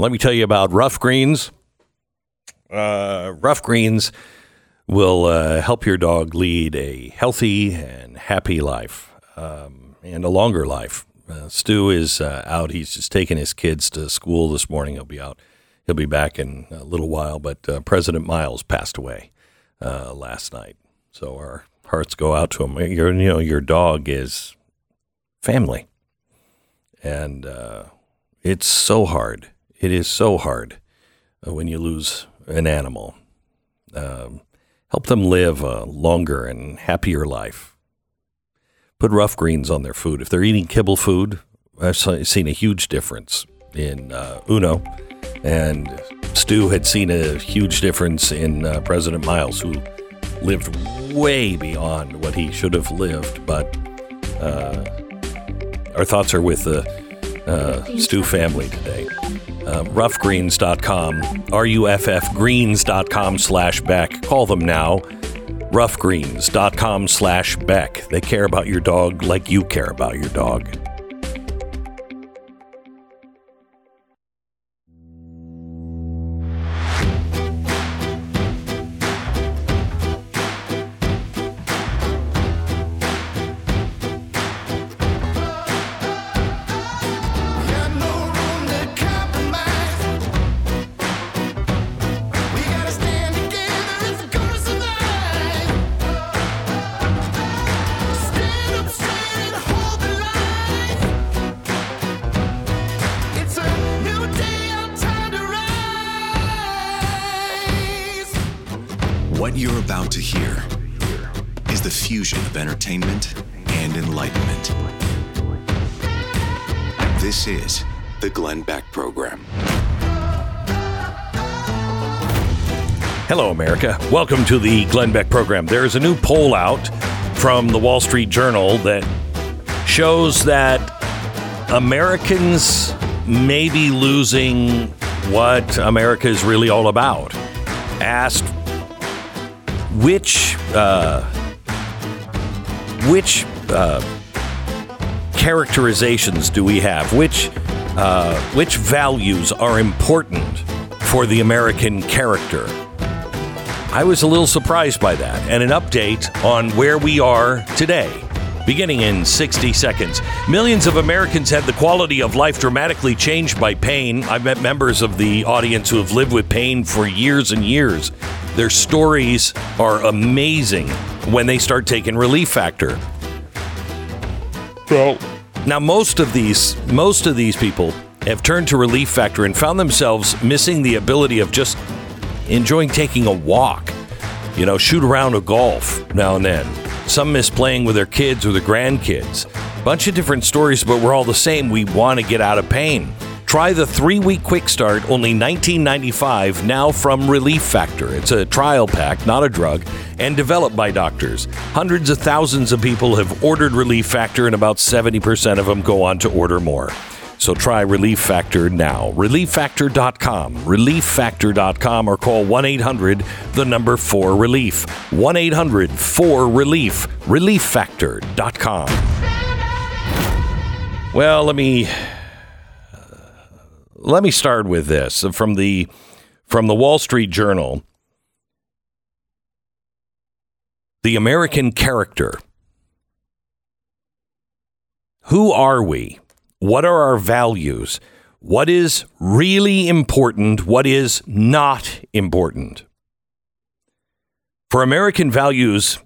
Let me tell you about Ruff Greens. Uh, Ruff Greens will uh, help your dog lead a healthy and happy life um, and a longer life. Uh, Stu is uh, out. He's just taking his kids to school this morning. He'll be out. He'll be back in a little while. But uh, President Miles passed away uh, last night, so our hearts go out to him. Your, you know, your dog is family, and it's so hard. It is so hard uh, when you lose an animal. Um, help them live a longer and happier life. Put Ruff greens on their food. If they're eating kibble food, I've seen a huge difference in uh, Uno. And Stu had seen a huge difference in uh, President Miles, who lived way beyond what he should have lived. But uh, our thoughts are with the uh, Stu family today. Uh, ruffgreens.com, R-U-F-F greens.com slash Beck. Call them now. ruffgreens.com slash Beck. They care about your dog like you care about your dog. Of entertainment and enlightenment. This is the Glenn Beck Program. Hello, America. Welcome to the Glenn Beck program. There is a new poll out from the Wall Street Journal that shows that Americans may be losing what America is really all about. Asked which uh, which uh, characterizations do we have? Which uh, which values are important for the American character? I was a little surprised by that, and an update on where we are today. Beginning in 60 seconds, millions of Americans had the quality of life dramatically changed by pain. I've met members of the audience who have lived with pain for years and years. Their stories are amazing when they start taking Relief Factor. Well, Now, most of these most of these people have turned to Relief Factor and found themselves missing the ability of just enjoying taking a walk. You know, shoot around a golf now and then. Some miss playing with their kids or their grandkids. Bunch of different stories, but we're all the same. We want to get out of pain. Try the three-week quick start, only $19.95 now from Relief Factor. It's a trial pack, not a drug, and developed by doctors. Hundreds of thousands of people have ordered Relief Factor, and about 70% of them go on to order more. So try Relief Factor now. ReliefFactor.com, ReliefFactor.com, or call 1 800 the number 4 Relief. 1 800 4 Relief, ReliefFactor.com. Well, let me let me start with this from the from the Wall Street Journal. The American character. Who are we? What are our values? What is really important? What is not important? For American values,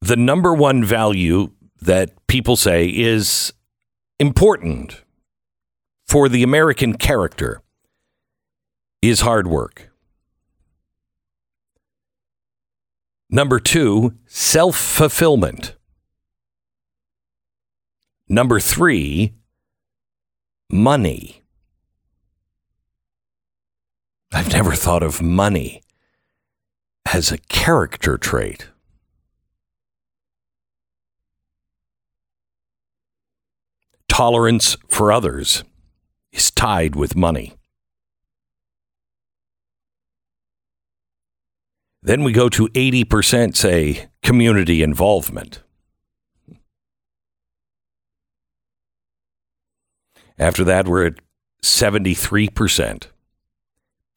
the number one value that people say is important for the American character is hard work. Number two, self fulfillment. Number three, money. I've never thought of money as a character trait. Tolerance for others is tied with money. Then we go to 80% say community involvement. After that, we're at 73%.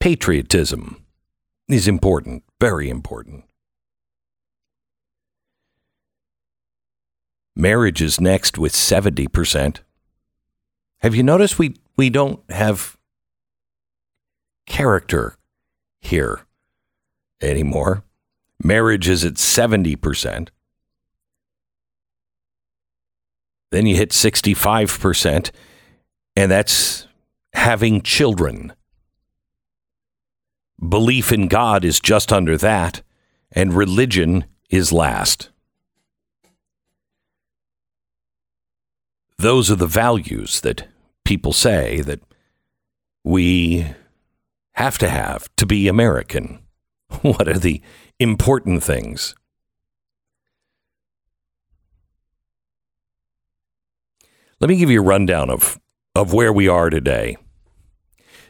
Patriotism is important, very important. Marriage is next with 70%. Have you noticed we, we don't have character here anymore? Marriage is at 70%. Then you hit 65%, and that's having children. Belief in God is just under that, and religion is last. Those are the values that people say that we have to have to be American. What are the important things? Let me give you a rundown of, of where we are today.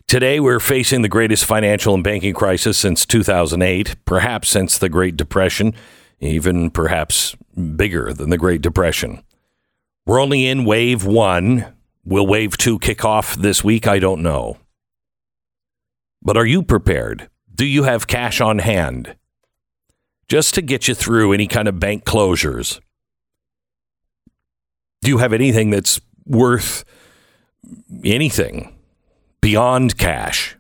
Today, we're facing the greatest financial and banking crisis since 2008, perhaps since the Great Depression, even perhaps bigger than the Great Depression. We're only in wave one. Will wave two kick off this week? I don't know. But are you prepared? Do you have cash on hand? Just to get you through any kind of bank closures. Do you have anything that's worth anything beyond cash?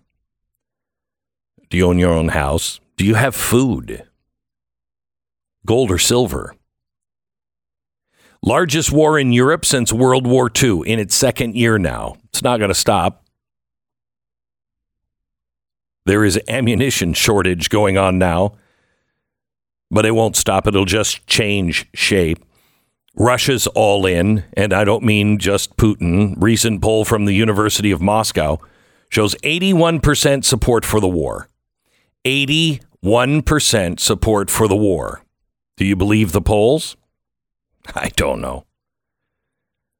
Do you own your own house? Do you have food? Gold or silver? Largest war in Europe since World War II, in its second year now. It's not going to stop. There is ammunition shortage going on now, but it won't stop. It'll just change shape. Russia's all in, and I don't mean just Putin. Recent poll from the University of Moscow shows 81% support for the war. 81% support for the war. Do you believe the polls? I don't know.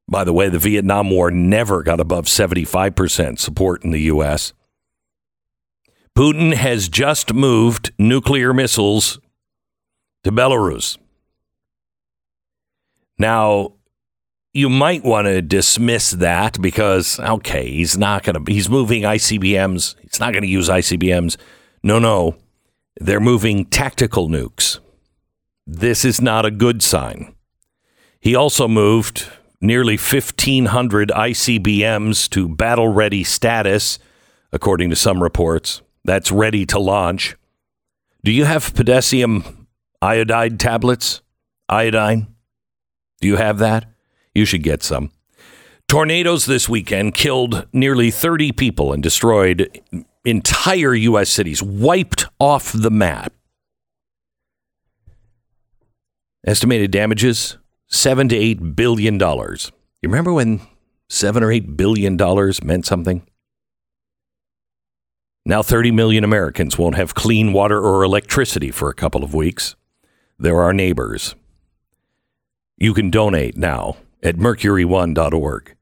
By the way, the Vietnam War never got above 75% support in the U.S. Putin has just moved nuclear missiles to Belarus. Now, you might want to dismiss that because, okay, he's not going to, he's moving ICBMs. He's not going to use ICBMs. No, no. They're moving tactical nukes. This is not a good sign. He also moved nearly 1,500 ICBMs to battle ready status, according to some reports. That's ready to launch. Do you have potassium iodide tablets? Iodine? Do you have that? You should get some. Tornadoes this weekend killed nearly 30 people and destroyed entire U.S. cities, wiped off the map. Estimated damages seven to eight billion dollars. You remember when seven or eight billion dollars meant something? Now 30 million Americans won't have clean water or electricity for a couple of weeks. They're our neighbors. You can donate now at mercury1.org.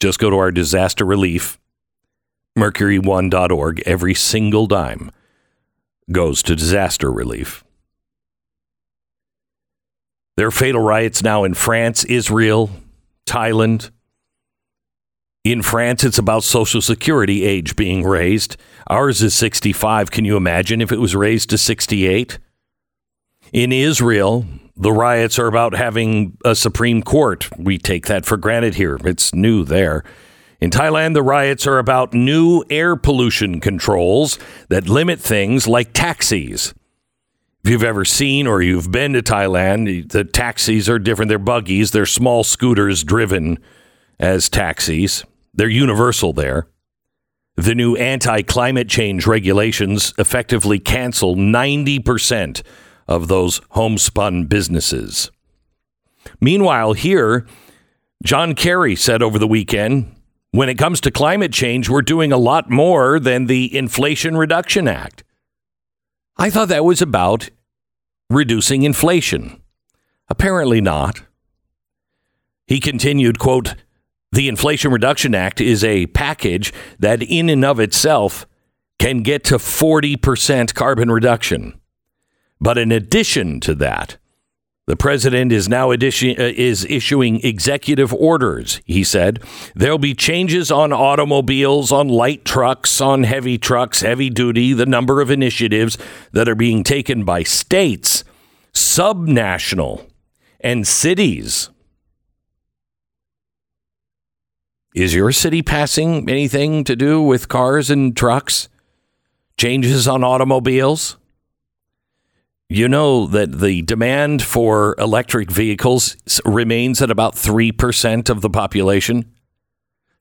Just go to our disaster relief, mercury1.org. Every single dime goes to disaster relief. There are fatal riots now in France, Israel, Thailand. In France, it's about Social Security age being raised. Ours is 65. Can you imagine if it was raised to 68? In Israel, the riots are about having a Supreme Court. We take that for granted here. It's new there. In Thailand, the riots are about new air pollution controls that limit things like taxis. If you've ever seen or you've been to Thailand, the taxis are different. They're buggies, they're small scooters driven as taxis. They're universal there. The new anti climate change regulations effectively cancel 90% of those homespun businesses. Meanwhile, here, John Kerry said over the weekend when it comes to climate change, we're doing a lot more than the Inflation Reduction Act. I thought that was about reducing inflation. Apparently not. He continued, quote, the Inflation Reduction Act is a package that in and of itself can get to 40% carbon reduction. But in addition to that, The president is now uh, is issuing executive orders, he said. There'll be changes on automobiles, on light trucks, on heavy trucks, heavy duty, the number of initiatives that are being taken by states, subnational, and cities. Is your city passing anything to do with cars and trucks? Changes on automobiles? You know that the demand for electric vehicles remains at about 3% of the population.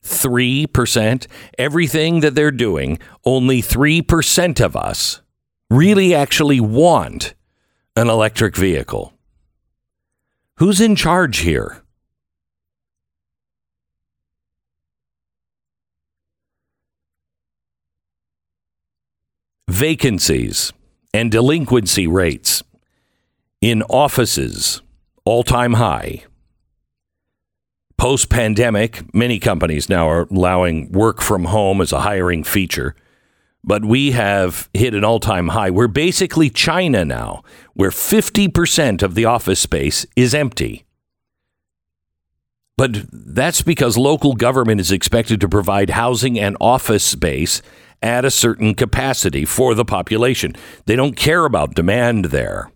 3%. Everything that they're doing, only 3% of us really actually want an electric vehicle. Who's in charge here? Vacancies and delinquency rates in offices all time high. Post pandemic, many companies now are allowing work from home as a hiring feature, but we have hit an all time high. We're basically China now, where 50% of the office space is empty. But that's because local government is expected to provide housing and office space at a certain capacity for the population. They don't care about demand there.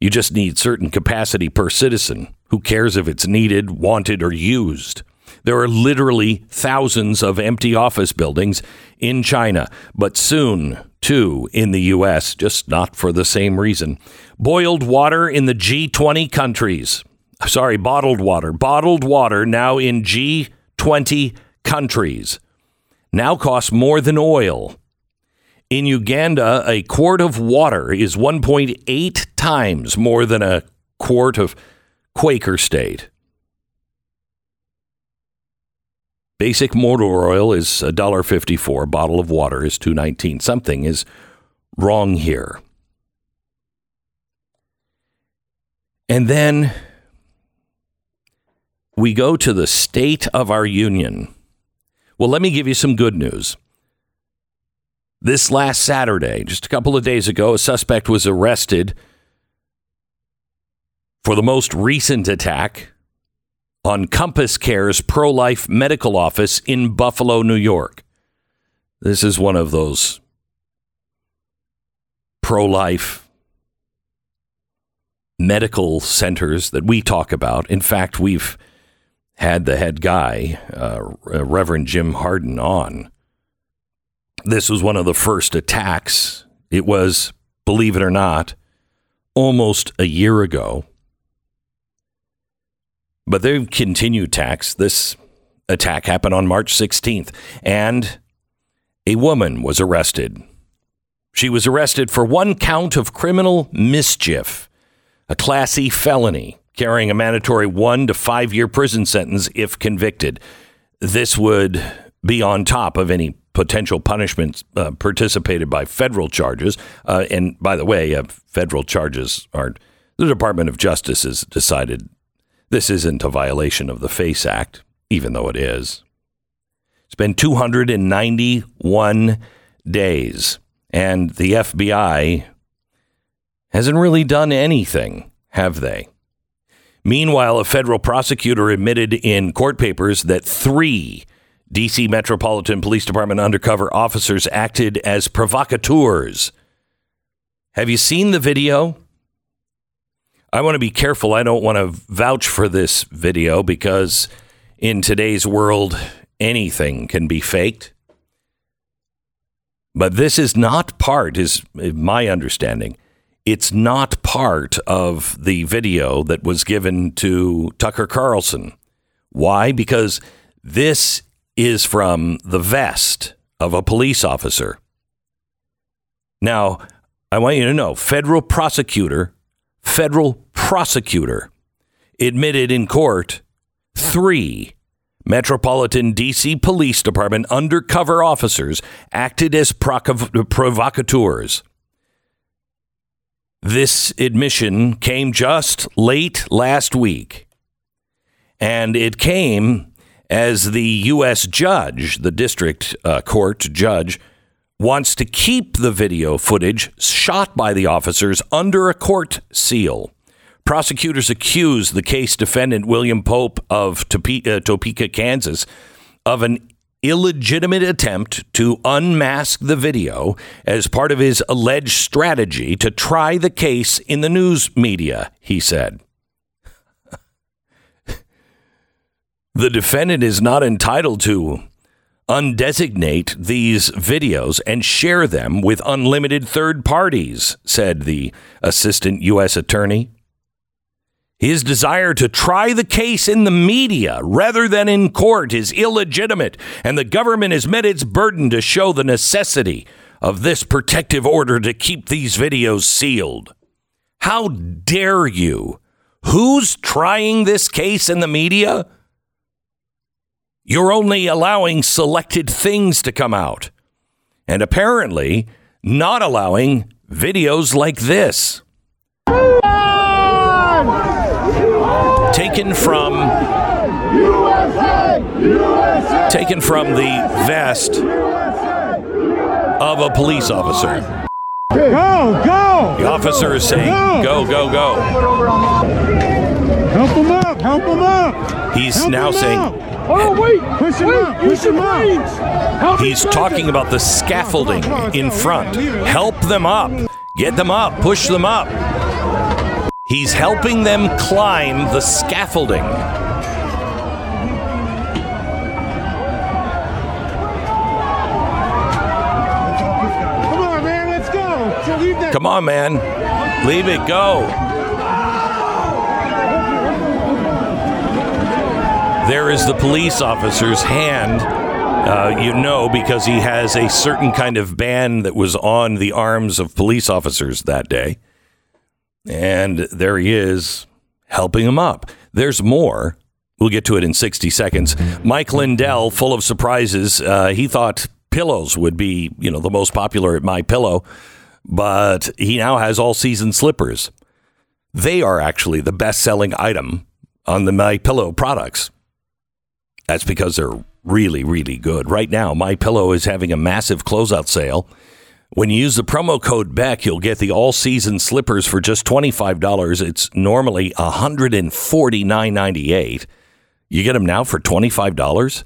You just need certain capacity per citizen. Who cares if it's needed, wanted, or used? There are literally thousands of empty office buildings in China, but soon, too, in the U.S., just not for the same reason. Boiled water in the G20 countries. Sorry, bottled water. Bottled water now in G20 countries now costs more than oil. In Uganda, a quart of water is 1.8 times more than a quart of Quaker State. Basic motor oil is $1.54. A bottle of water is $2.19. Something is wrong here. And then we go to the state of our union. Well, let me give you some good news. This last Saturday, just a couple of days ago, a suspect was arrested for the most recent attack on CompassCare's pro life medical office in Buffalo, New York. This is one of those pro life medical centers that we talk about. In fact, we've had the head guy, uh, Reverend Jim Harden, on. This was one of the first attacks. It was, believe it or not, almost a year ago. But they've continued attacks. This attack happened on March 16th, and a woman was arrested. She was arrested for one count of criminal mischief, a Class E felony, carrying a mandatory one to five year prison sentence if convicted. This would be on top of any potential punishments uh, participated by federal charges. Uh, and by the way, uh, federal charges aren't. the Department of Justice has decided this isn't a violation of the FACE Act, even though it is. It's been 291 days, and the FBI hasn't really done anything, have they? Meanwhile, a federal prosecutor admitted in court papers that three DC Metropolitan Police Department undercover officers acted as provocateurs. Have you seen the video? I want to be careful. I don't want to vouch for this video because in today's world, anything can be faked. But this is not part, is my understanding. It's not part of the video that was given to Tucker Carlson. Why? Because this is from the vest of a police officer. Now, I want you to know federal prosecutor, federal prosecutor admitted in court three Metropolitan DC Police Department undercover officers acted as provocateurs. This admission came just late last week, and it came as the U.S. judge, the district uh, court judge, wants to keep the video footage shot by the officers under a court seal, Prosecutors accuse the case defendant, William Pope of uh, Topeka, Kansas, of an illegitimate attempt to unmask the video as part of his alleged strategy to try the case in the news media, he said. the defendant is not entitled to undesignate these videos and share them with unlimited third parties, said the assistant U.S. attorney. His desire to try the case in the media rather than in court is illegitimate, and the government has met its burden to show the necessity of this protective order to keep these videos sealed. How dare you? Who's trying this case in the media? You're only allowing selected things to come out, and apparently not allowing videos like this. Taken from taken from the vest of a police officer. Go, go! The officer is saying, "Go, go, go." Help him up! Help him up! He's Help now saying up. Oh, wait! Push him wait, up, push him your up. Help he's talking about the scaffolding Come on, come on, in front. Leave it, leave it. Help them up. Get them up. Push them up. He's helping them climb the scaffolding. Come on, man, let's go! Leave. Come on, man. Leave it go. There is the police officer's hand. Uh, you know, because he has a certain kind of band that was on the arms of police officers that day. And there he is helping him up. There's more. We'll get to it in 60 seconds. Mike Lindell, full of surprises. Uh, he thought pillows would be, you know, the most popular at My Pillow, but he now has all season slippers. They are actually the best selling item on the My Pillow products. That's because they're really, really good. Right now, My Pillow is having a massive closeout sale. When you use the promo code Beck, you'll get the all season slippers for just $25. It's normally $149.98. You get them now for $25.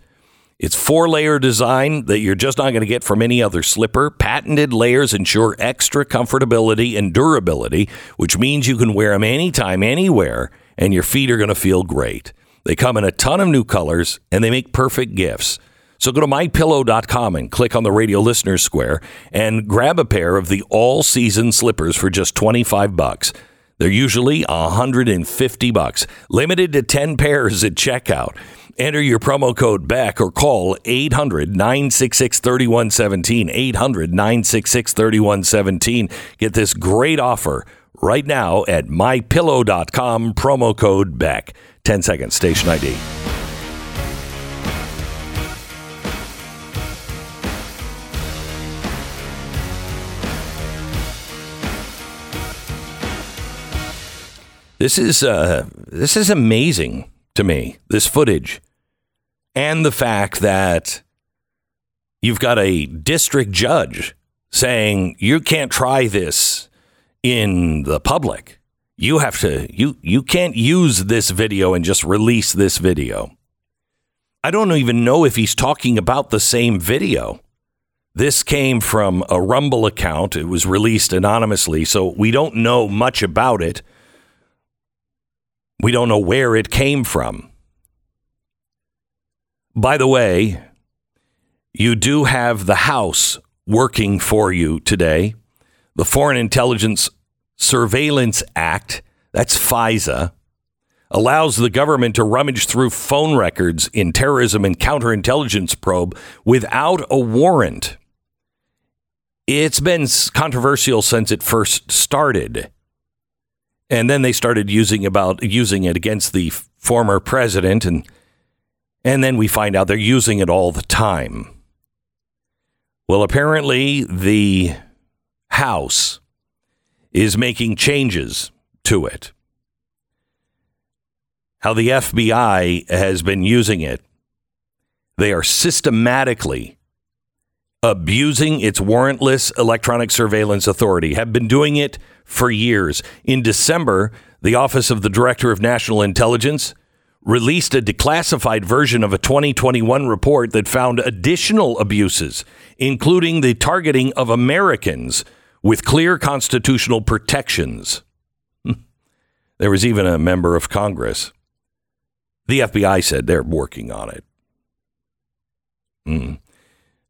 It's four layer design that you're just not going to get from any other slipper. Patented layers ensure extra comfortability and durability, which means you can wear them anytime, anywhere, and your feet are going to feel great. They come in a ton of new colors and they make perfect gifts. So go to mypillow.com and click on the radio listeners square and grab a pair of the all season slippers for just 25 bucks. They're usually 150 bucks, limited to 10 pairs at checkout. Enter your promo code Beck or call 800 966 3117. 800 966 3117. Get this great offer right now at mypillow.com, promo code Beck. 10 seconds, station ID. This is uh, this is amazing to me. This footage, and the fact that you've got a district judge saying you can't try this in the public. You have to you you can't use this video and just release this video. I don't even know if he's talking about the same video. This came from a Rumble account. It was released anonymously, so we don't know much about it. We don't know where it came from. By the way, you do have the House working for you today. The Foreign Intelligence Surveillance Act, that's FISA, allows the government to rummage through phone records in terrorism and counterintelligence probe without a warrant. It's been controversial since it first started. And then they started using about using it against the former president and and then we find out they're using it all the time. Well, apparently the House is making changes to it. How the FBI has been using it. They are systematically abusing its warrantless electronic surveillance authority, have been doing it for years. In December, the Office of the Director of National Intelligence released a declassified version of a 2021 report that found additional abuses, including the targeting of Americans with clear constitutional protections. There was even a member of Congress. The FBI said they're working on it. Mm.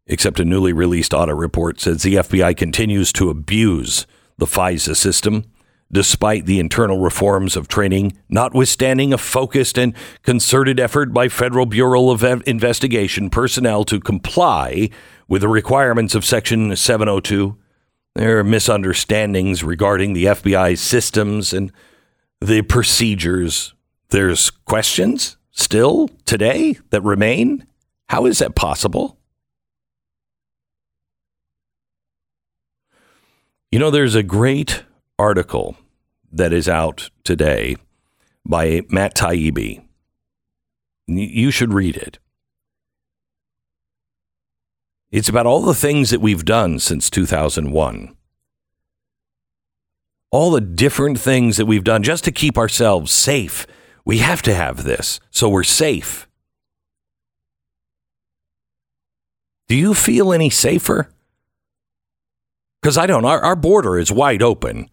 Except a newly released audit report says the FBI continues to abuse the FISA system despite the internal reforms of training, notwithstanding a focused and concerted effort by Federal Bureau of Investigation personnel to comply with the requirements of Section 702. There are misunderstandings regarding the FBI's systems and the procedures. There's questions still today that remain. How is that possible? You know, there's a great article that is out today by Matt Taibbi. You should read it. It's about all the things that we've done since 2001. All the different things that we've done just to keep ourselves safe. We have to have this so we're safe. Do you feel any safer? Because I don't. Our, our border is wide open.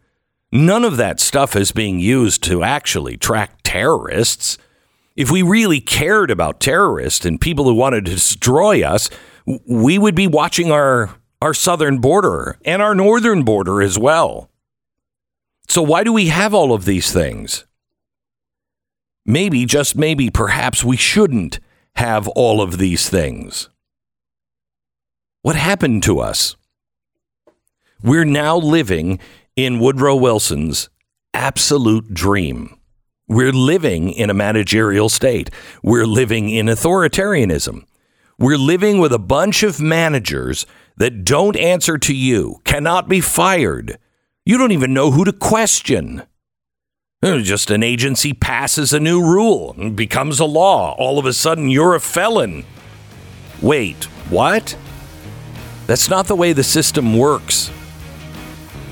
None of that stuff is being used to actually track terrorists. If we really cared about terrorists and people who wanted to destroy us, we would be watching our, our southern border and our northern border as well. So, why do we have all of these things? Maybe, just maybe, perhaps we shouldn't have all of these things. What happened to us? We're now living in Woodrow Wilson's absolute dream. We're living in a managerial state. We're living in authoritarianism. We're living with a bunch of managers that don't answer to you, cannot be fired. You don't even know who to question. Hmm, just an agency passes a new rule and becomes a law. All of a sudden, you're a felon. Wait, what? That's not the way the system works.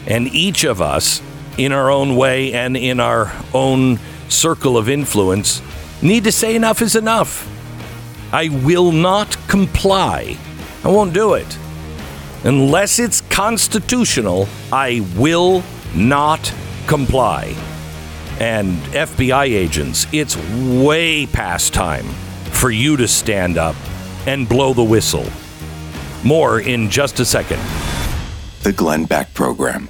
And each of us, in our own way and in our own circle of influence, need to say enough is enough. I will not comply. I won't do it. Unless it's constitutional, I will not comply. And FBI agents, it's way past time for you to stand up and blow the whistle. More in just a second. The Glenn Beck Program.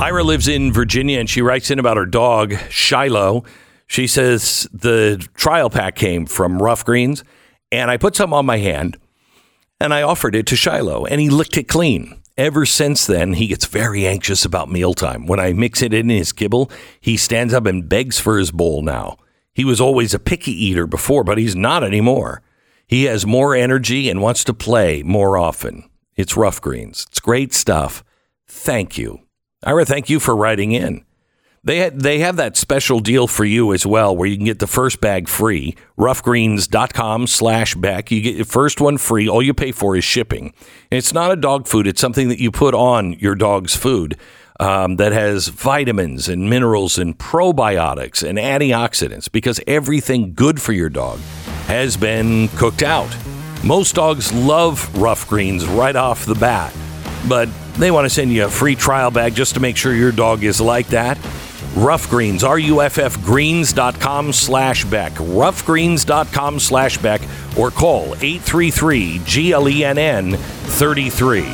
Ira lives in Virginia and she writes in about her dog, Shiloh. She says the trial pack came from Ruff Greens and I put some on my hand and I offered it to Shiloh and he licked it clean. Ever since then, he gets very anxious about mealtime. When I mix it in his kibble, he stands up and begs for his bowl now. He was always a picky eater before, but he's not anymore. He has more energy and wants to play more often. It's Ruff Greens. It's great stuff. Thank you. Ira, thank you for writing in. They they have that special deal for you as well, where you can get the first bag free. Ruffgreens.com slash Beck. You get your first one free. All you pay for is shipping. And it's not a dog food. It's something that you put on your dog's food um, that has vitamins and minerals and probiotics and antioxidants because everything good for your dog has been cooked out. Most dogs love Ruff greens right off the bat, but they want to send you a free trial bag just to make sure your dog is like that. Ruff Greens, R-U-F-F greens.com slash Beck, ruffgreens.com slash Beck, or call 833-GLENN 33.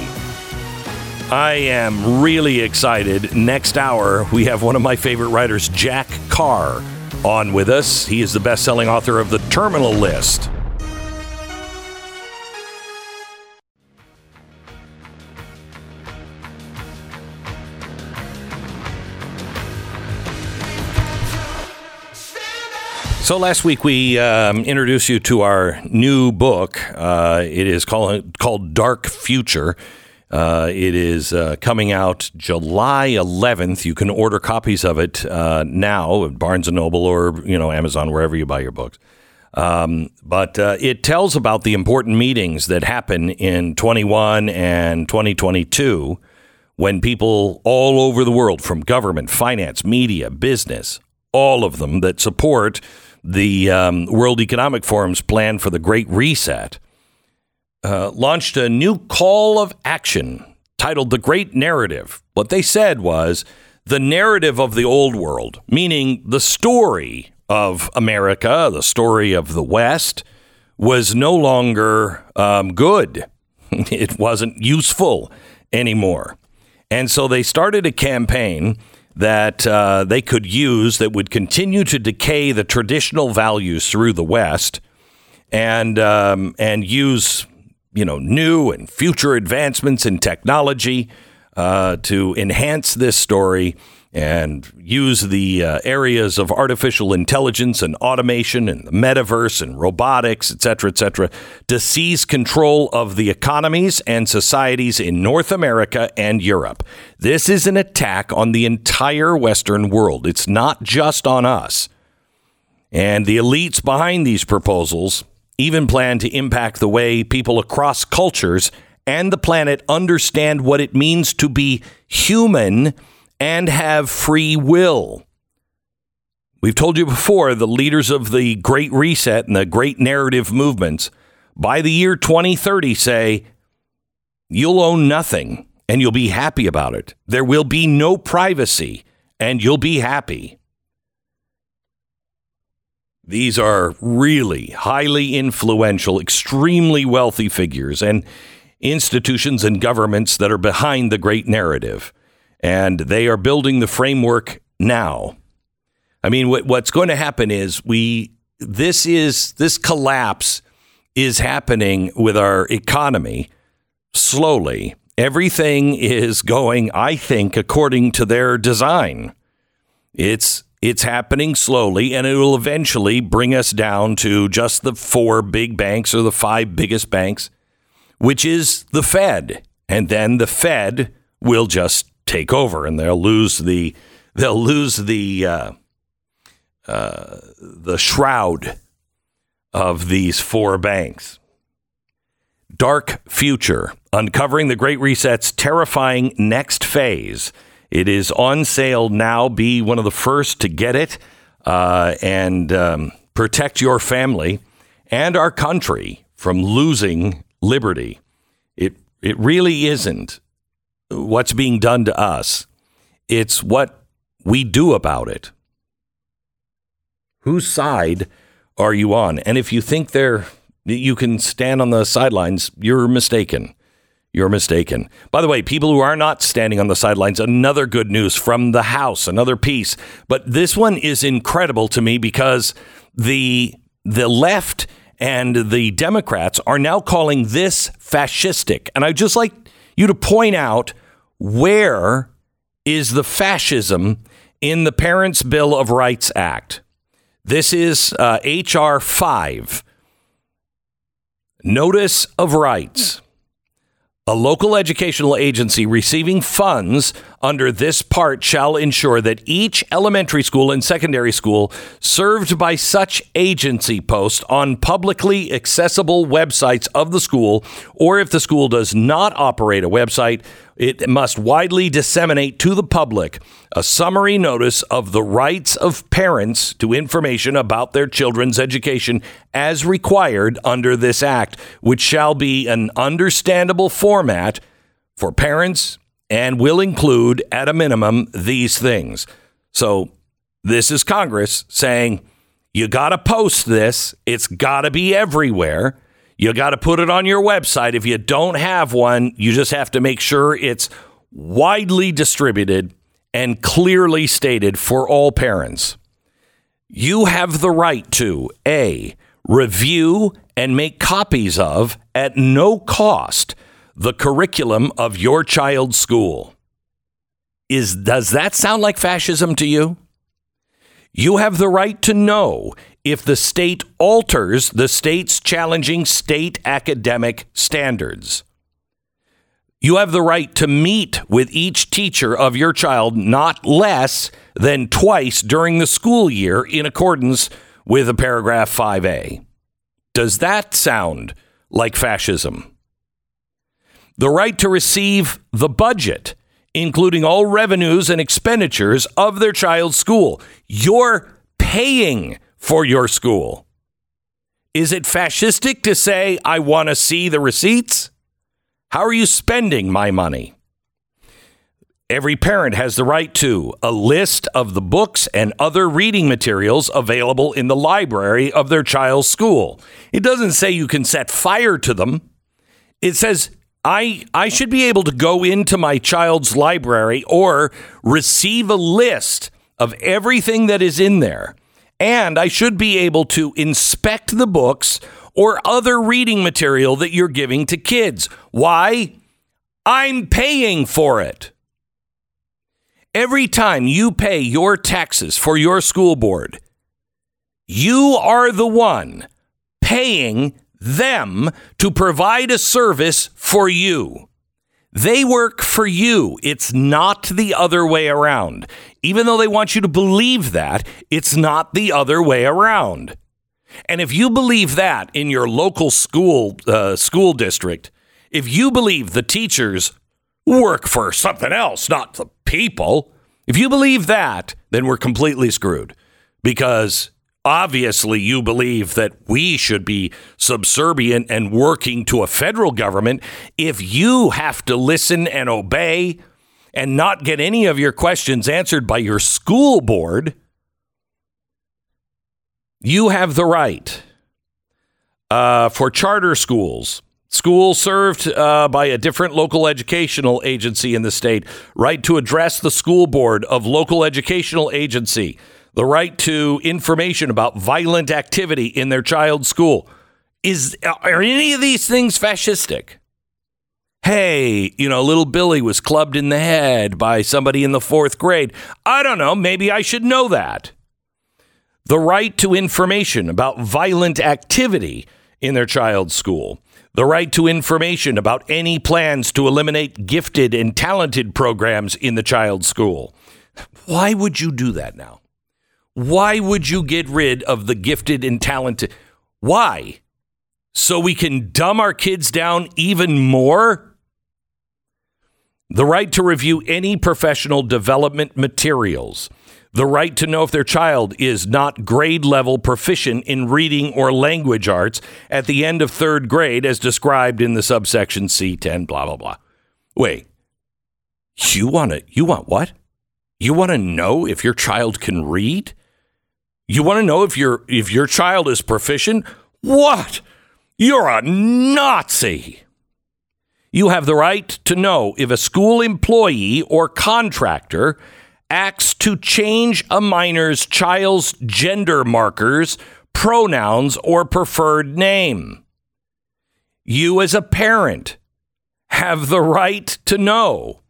I am really excited. Next hour, we have one of my favorite writers, Jack Carr, on with us. He is the best-selling author of The Terminal List. So last week we um, introduced you to our new book. Uh, it is called called Dark Future. Uh, it is uh, coming out July 11th. You can order copies of it uh, now at Barnes and Noble or you know Amazon wherever you buy your books. Um, but uh, it tells about the important meetings that happen in 21 and 2022 when people all over the world, from government, finance, media, business, all of them that support the um, World Economic Forum's plan for the Great Reset, uh, launched a new call of action titled The Great Narrative. What they said was the narrative of the old world, meaning the story of America, the story of the West, was no longer um, good. it wasn't useful anymore. And so they started a campaign that uh, they could use that would continue to decay the traditional values through the West and um, and use you know new and future advancements in technology uh, to enhance this story and use the uh, areas of artificial intelligence and automation and the metaverse and robotics, et cetera, et cetera, to seize control of the economies and societies in North America and Europe. This is an attack on the entire Western world. It's not just on us. And the elites behind these proposals even plan to impact the way people across cultures and the planet understand what it means to be human and have free will. We've told you before the leaders of the Great Reset and the Great Narrative movements by the year 2030 say you'll own nothing and you'll be happy about it. There will be no privacy and you'll be happy. These are really highly influential, extremely wealthy figures and institutions and governments that are behind the great narrative. And they are building the framework now. I mean, what, what's going to happen is we, this is, this collapse is happening with our economy slowly. Everything is going, I think, according to their design. It's it's happening slowly, and it will eventually bring us down to just the four big banks or the five biggest banks, which is the Fed, and then the Fed will just take over, and they'll lose the they'll lose the uh, uh, the shroud of these four banks. Dark Future, uncovering the Great Reset's terrifying next phase. It is on sale now. Be one of the first to get it uh, and um, protect your family and our country from losing liberty. It, it really isn't what's being done to us, it's what we do about it. Whose side are you on? And if you think they're you can stand on the sidelines, you're mistaken. You're mistaken. By the way, people who are not standing on the sidelines, another good news from the House, another piece. But this one is incredible to me because the the left and the Democrats are now calling this fascistic. And I just like you to point out where is the fascism in the Parents' Bill of Rights Act. This is uh, H.R. 5. Notice of Rights. A local educational agency receiving funds under this part shall ensure that each elementary school and secondary school served by such agency post on publicly accessible websites of the school, or if the school does not operate a website, it must widely disseminate to the public a summary notice of the rights of parents to information about their children's education as required under this act, which shall be an understandable format for parents and will include, at a minimum, these things. So, this is Congress saying, you got to post this, it's got to be everywhere. You got to put it on your website. If you don't have one, you just have to make sure it's widely distributed and clearly stated for all parents. You have the right to A, review and make copies of, at no cost, the curriculum of your child's school. Is, does that sound like fascism to you? You have the right to know if the state alters the state's challenging state academic standards. You have the right to meet with each teacher of your child not less than twice during the school year in accordance with a paragraph 5A. Does that sound like fascism? The right to receive the budget including all revenues and expenditures of their child's school. You're paying for your school. Is it fascistic to say, I want to see the receipts? How are you spending my money? Every parent has the right to a list of the books and other reading materials available in the library of their child's school. It doesn't say you can set fire to them. It says I I should be able to go into my child's library or receive a list of everything that is in there. And I should be able to inspect the books or other reading material that you're giving to kids. Why? I'm paying for it. Every time you pay your taxes for your school board, you are the one paying them to provide a service for you. They work for you. It's not the other way around. Even though they want you to believe that, it's not the other way around. And if you believe that in your local school uh, school district, if you believe the teachers work for something else, not the people, if you believe that, then we're completely screwed because obviously you believe that we should be subservient and working to a federal government. If you have to listen and obey and not get any of your questions answered by your school board, you have the right uh, for charter schools, schools served uh, by a different local educational agency in the state, right to address the school board of local educational agency, the right to information about violent activity in their child's school. Is are any of these things fascistic? Hey, you know, little Billy was clubbed in the head by somebody in the fourth grade. I don't know. Maybe I should know that the right to information about violent activity in their child's school, the right to information about any plans to eliminate gifted and talented programs in the child's school. Why would you do that now? Why would you get rid of the gifted and talented? Why? So we can dumb our kids down even more? The right to review any professional development materials the right to know if their child is not grade level proficient in reading or language arts at the end of third grade, as described in the subsection C10, blah, blah, blah. Wait, you want to, you want what? You want to know if your child can read? You want to know if your if your child is proficient? What? You're a Nazi. You have the right to know if a school employee or contractor acts to change a minor's child's gender markers, pronouns, or preferred name. You, as a parent, have the right to know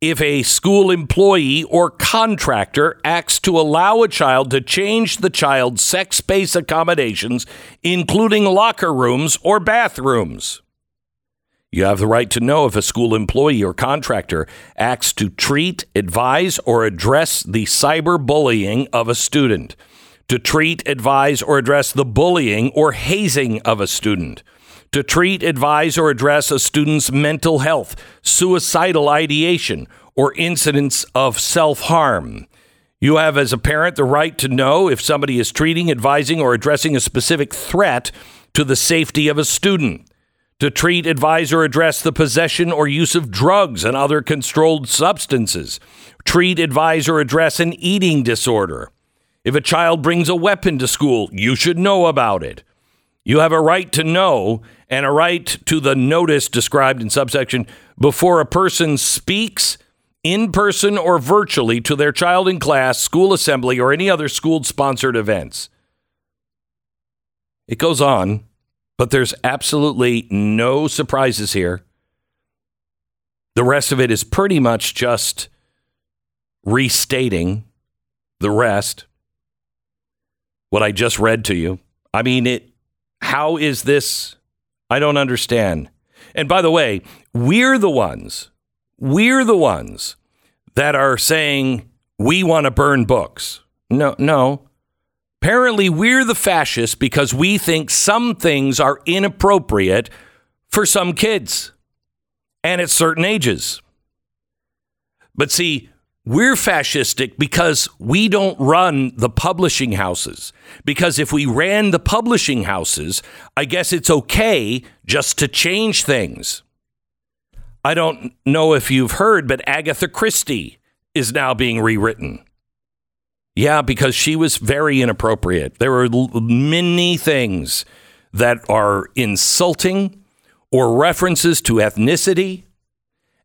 if a school employee or contractor acts to allow a child to change the child's sex based accommodations, including locker rooms or bathrooms. You have the right to know if a school employee or contractor acts to treat, advise, or address the cyberbullying of a student, to treat, advise, or address the bullying or hazing of a student, to treat, advise, or address a student's mental health, suicidal ideation, or incidents of self harm. You have, as a parent, the right to know if somebody is treating, advising, or addressing a specific threat to the safety of a student to treat, advise, or address the possession or use of drugs and other controlled substances, treat, advise, or address an eating disorder. If a child brings a weapon to school, you should know about it. You have a right to know and a right to the notice described in subsection before a person speaks in person or virtually to their child in class, school assembly, or any other school sponsored events. It goes on. But there's absolutely no surprises here. The rest of it is pretty much just restating the rest. What I just read to you. I mean, it. How is this? I don't understand. And by the way, we're the ones, we're the ones that are saying we want to burn books. No, no. Apparently, we're the fascists because we think some things are inappropriate for some kids and at certain ages. But see, we're fascistic because we don't run the publishing houses. Because if we ran the publishing houses, I guess it's okay just to change things. I don't know if you've heard, but Agatha Christie is now being rewritten. Yeah, because she was very inappropriate. There l- many things that are insulting or references to ethnicity,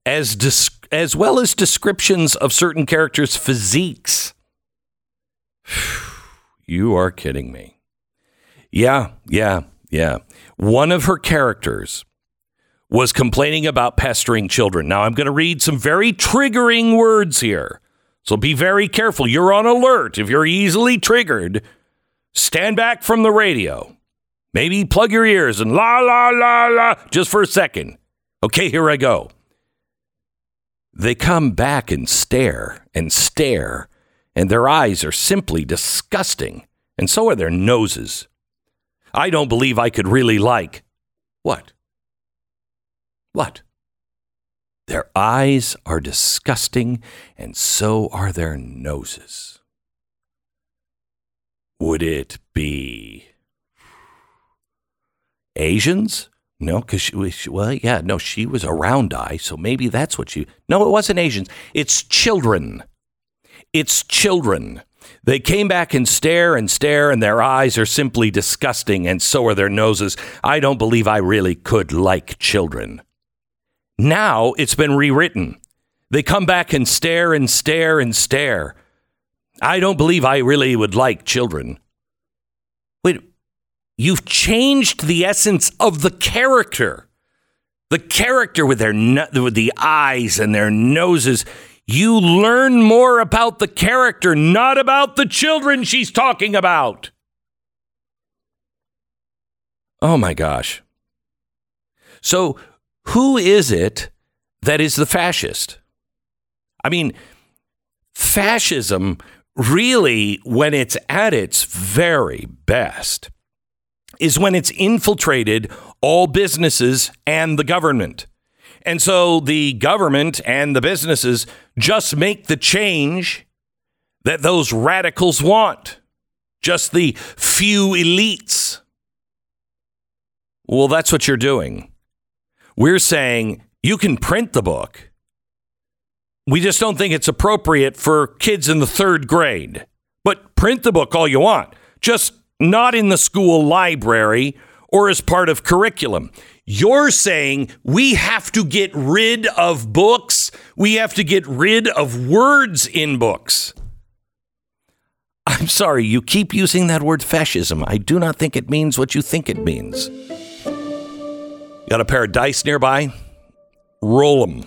as dis- as well as descriptions of certain characters' physiques. you are kidding me. Yeah, yeah, yeah. One of her characters was complaining about pestering children. Now, I'm going to read some very triggering words here. So be very careful. You're on alert. If you're easily triggered, stand back from the radio. Maybe plug your ears and la, la, la, la, just for a second. Okay, here I go. They come back and stare and stare, and their eyes are simply disgusting, and so are their noses. I don't believe I could really like. What? What? Their eyes are disgusting, and so are their noses. Would it be Asians? No, because she was, well, yeah, no, she was a round eye, so maybe that's what she, no, it wasn't Asians. It's children. It's children. They came back and stare and stare, and their eyes are simply disgusting, and so are their noses. I don't believe I really could like children. Now it's been rewritten. They come back and stare and stare and stare. I don't believe I really would like children. You've changed the essence of the character. The character with their with the eyes and their noses. You learn more about the character, not about the children she's talking about. Oh my gosh. So, who is it that is the fascist? I mean, fascism really, when it's at its very best, is when it's infiltrated all businesses and the government. And so the government and the businesses just make the change that those radicals want, just the few elites. Well, that's what you're doing. We're saying you can print the book. We just don't think it's appropriate for kids in the third grade. But print the book all you want, just not in the school library or as part of curriculum. You're saying we have to get rid of books, we have to get rid of words in books. I'm sorry, you keep using that word fascism. I do not think it means what you think it means. Got a pair of dice nearby? Roll them.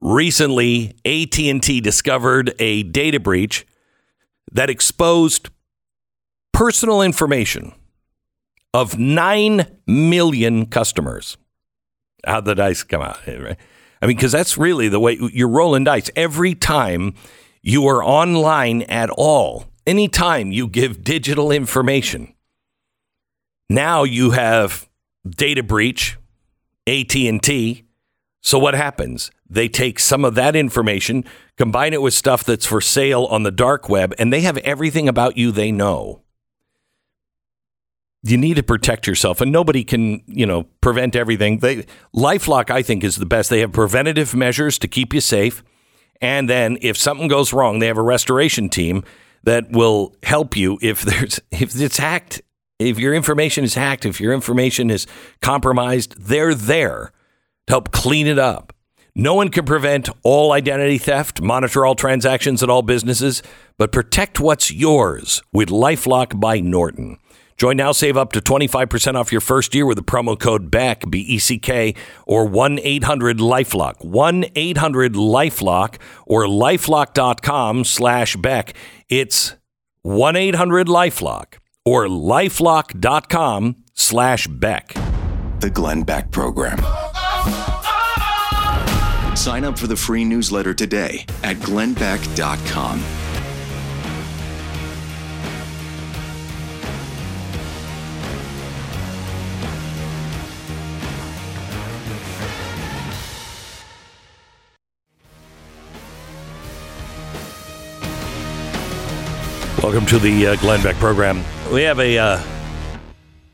Recently, AT&T discovered a data breach that exposed personal information of 9 million customers. How'd the dice come out? right? I mean, because that's really the way you're rolling dice. Every time you are online at all, anytime you give digital information, now you have data breach, AT&T. So what happens? They take some of that information, combine it with stuff that's for sale on the dark web, and they have everything about you they know you need to protect yourself and nobody can you know prevent everything. They lifelock i think is the best. They have preventative measures to keep you safe and then if something goes wrong they have a restoration team that will help you if there's if it's hacked if your information is hacked if your information is compromised they're there to help clean it up. No one can prevent all identity theft, monitor all transactions at all businesses, but protect what's yours with Lifelock by Norton. Join now, save up to 25% off your first year with the promo code BECK, B E C K, or 1 800 Lifelock. 1 800 Lifelock or lifelock.com slash Beck. It's 1 800 Lifelock or lifelock.com slash Beck. The Glenn Beck Program. Sign up for the free newsletter today at glennbeck.com. Welcome to the uh, Glenn Beck program. We have a uh,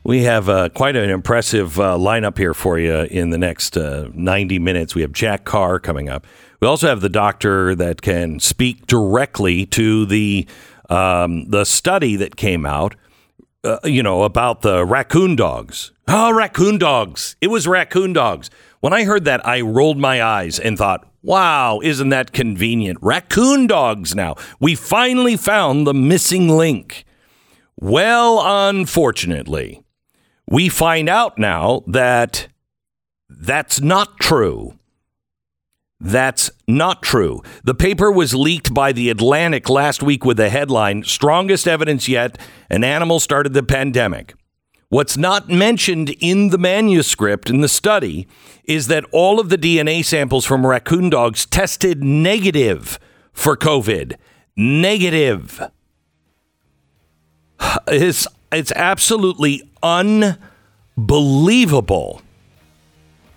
we have uh, quite an impressive uh, lineup here for you in the next uh, 90 minutes. We have Jack Carr coming up. We also have the doctor that can speak directly to the um, the study that came out. Uh, you know about the raccoon dogs. Oh, raccoon dogs! It was raccoon dogs. When I heard that, I rolled my eyes and thought, "Wow, isn't that convenient? Raccoon dogs! Now we finally found the missing link." Well, unfortunately, we find out now that that's not true. That's not true. The paper was leaked by The Atlantic last week with the headline Strongest Evidence Yet An Animal Started the Pandemic. What's not mentioned in the manuscript in the study is that all of the DNA samples from raccoon dogs tested negative for COVID. Negative. It's, it's absolutely unbelievable.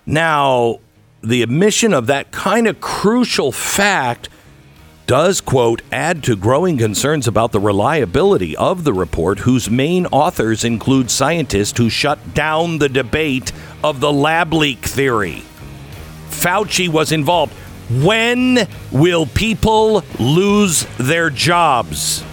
Now, the admission of that kind of crucial fact does, quote, add to growing concerns about the reliability of the report, whose main authors include scientists who shut down the debate of the lab leak theory. Fauci was involved. When will people lose their jobs?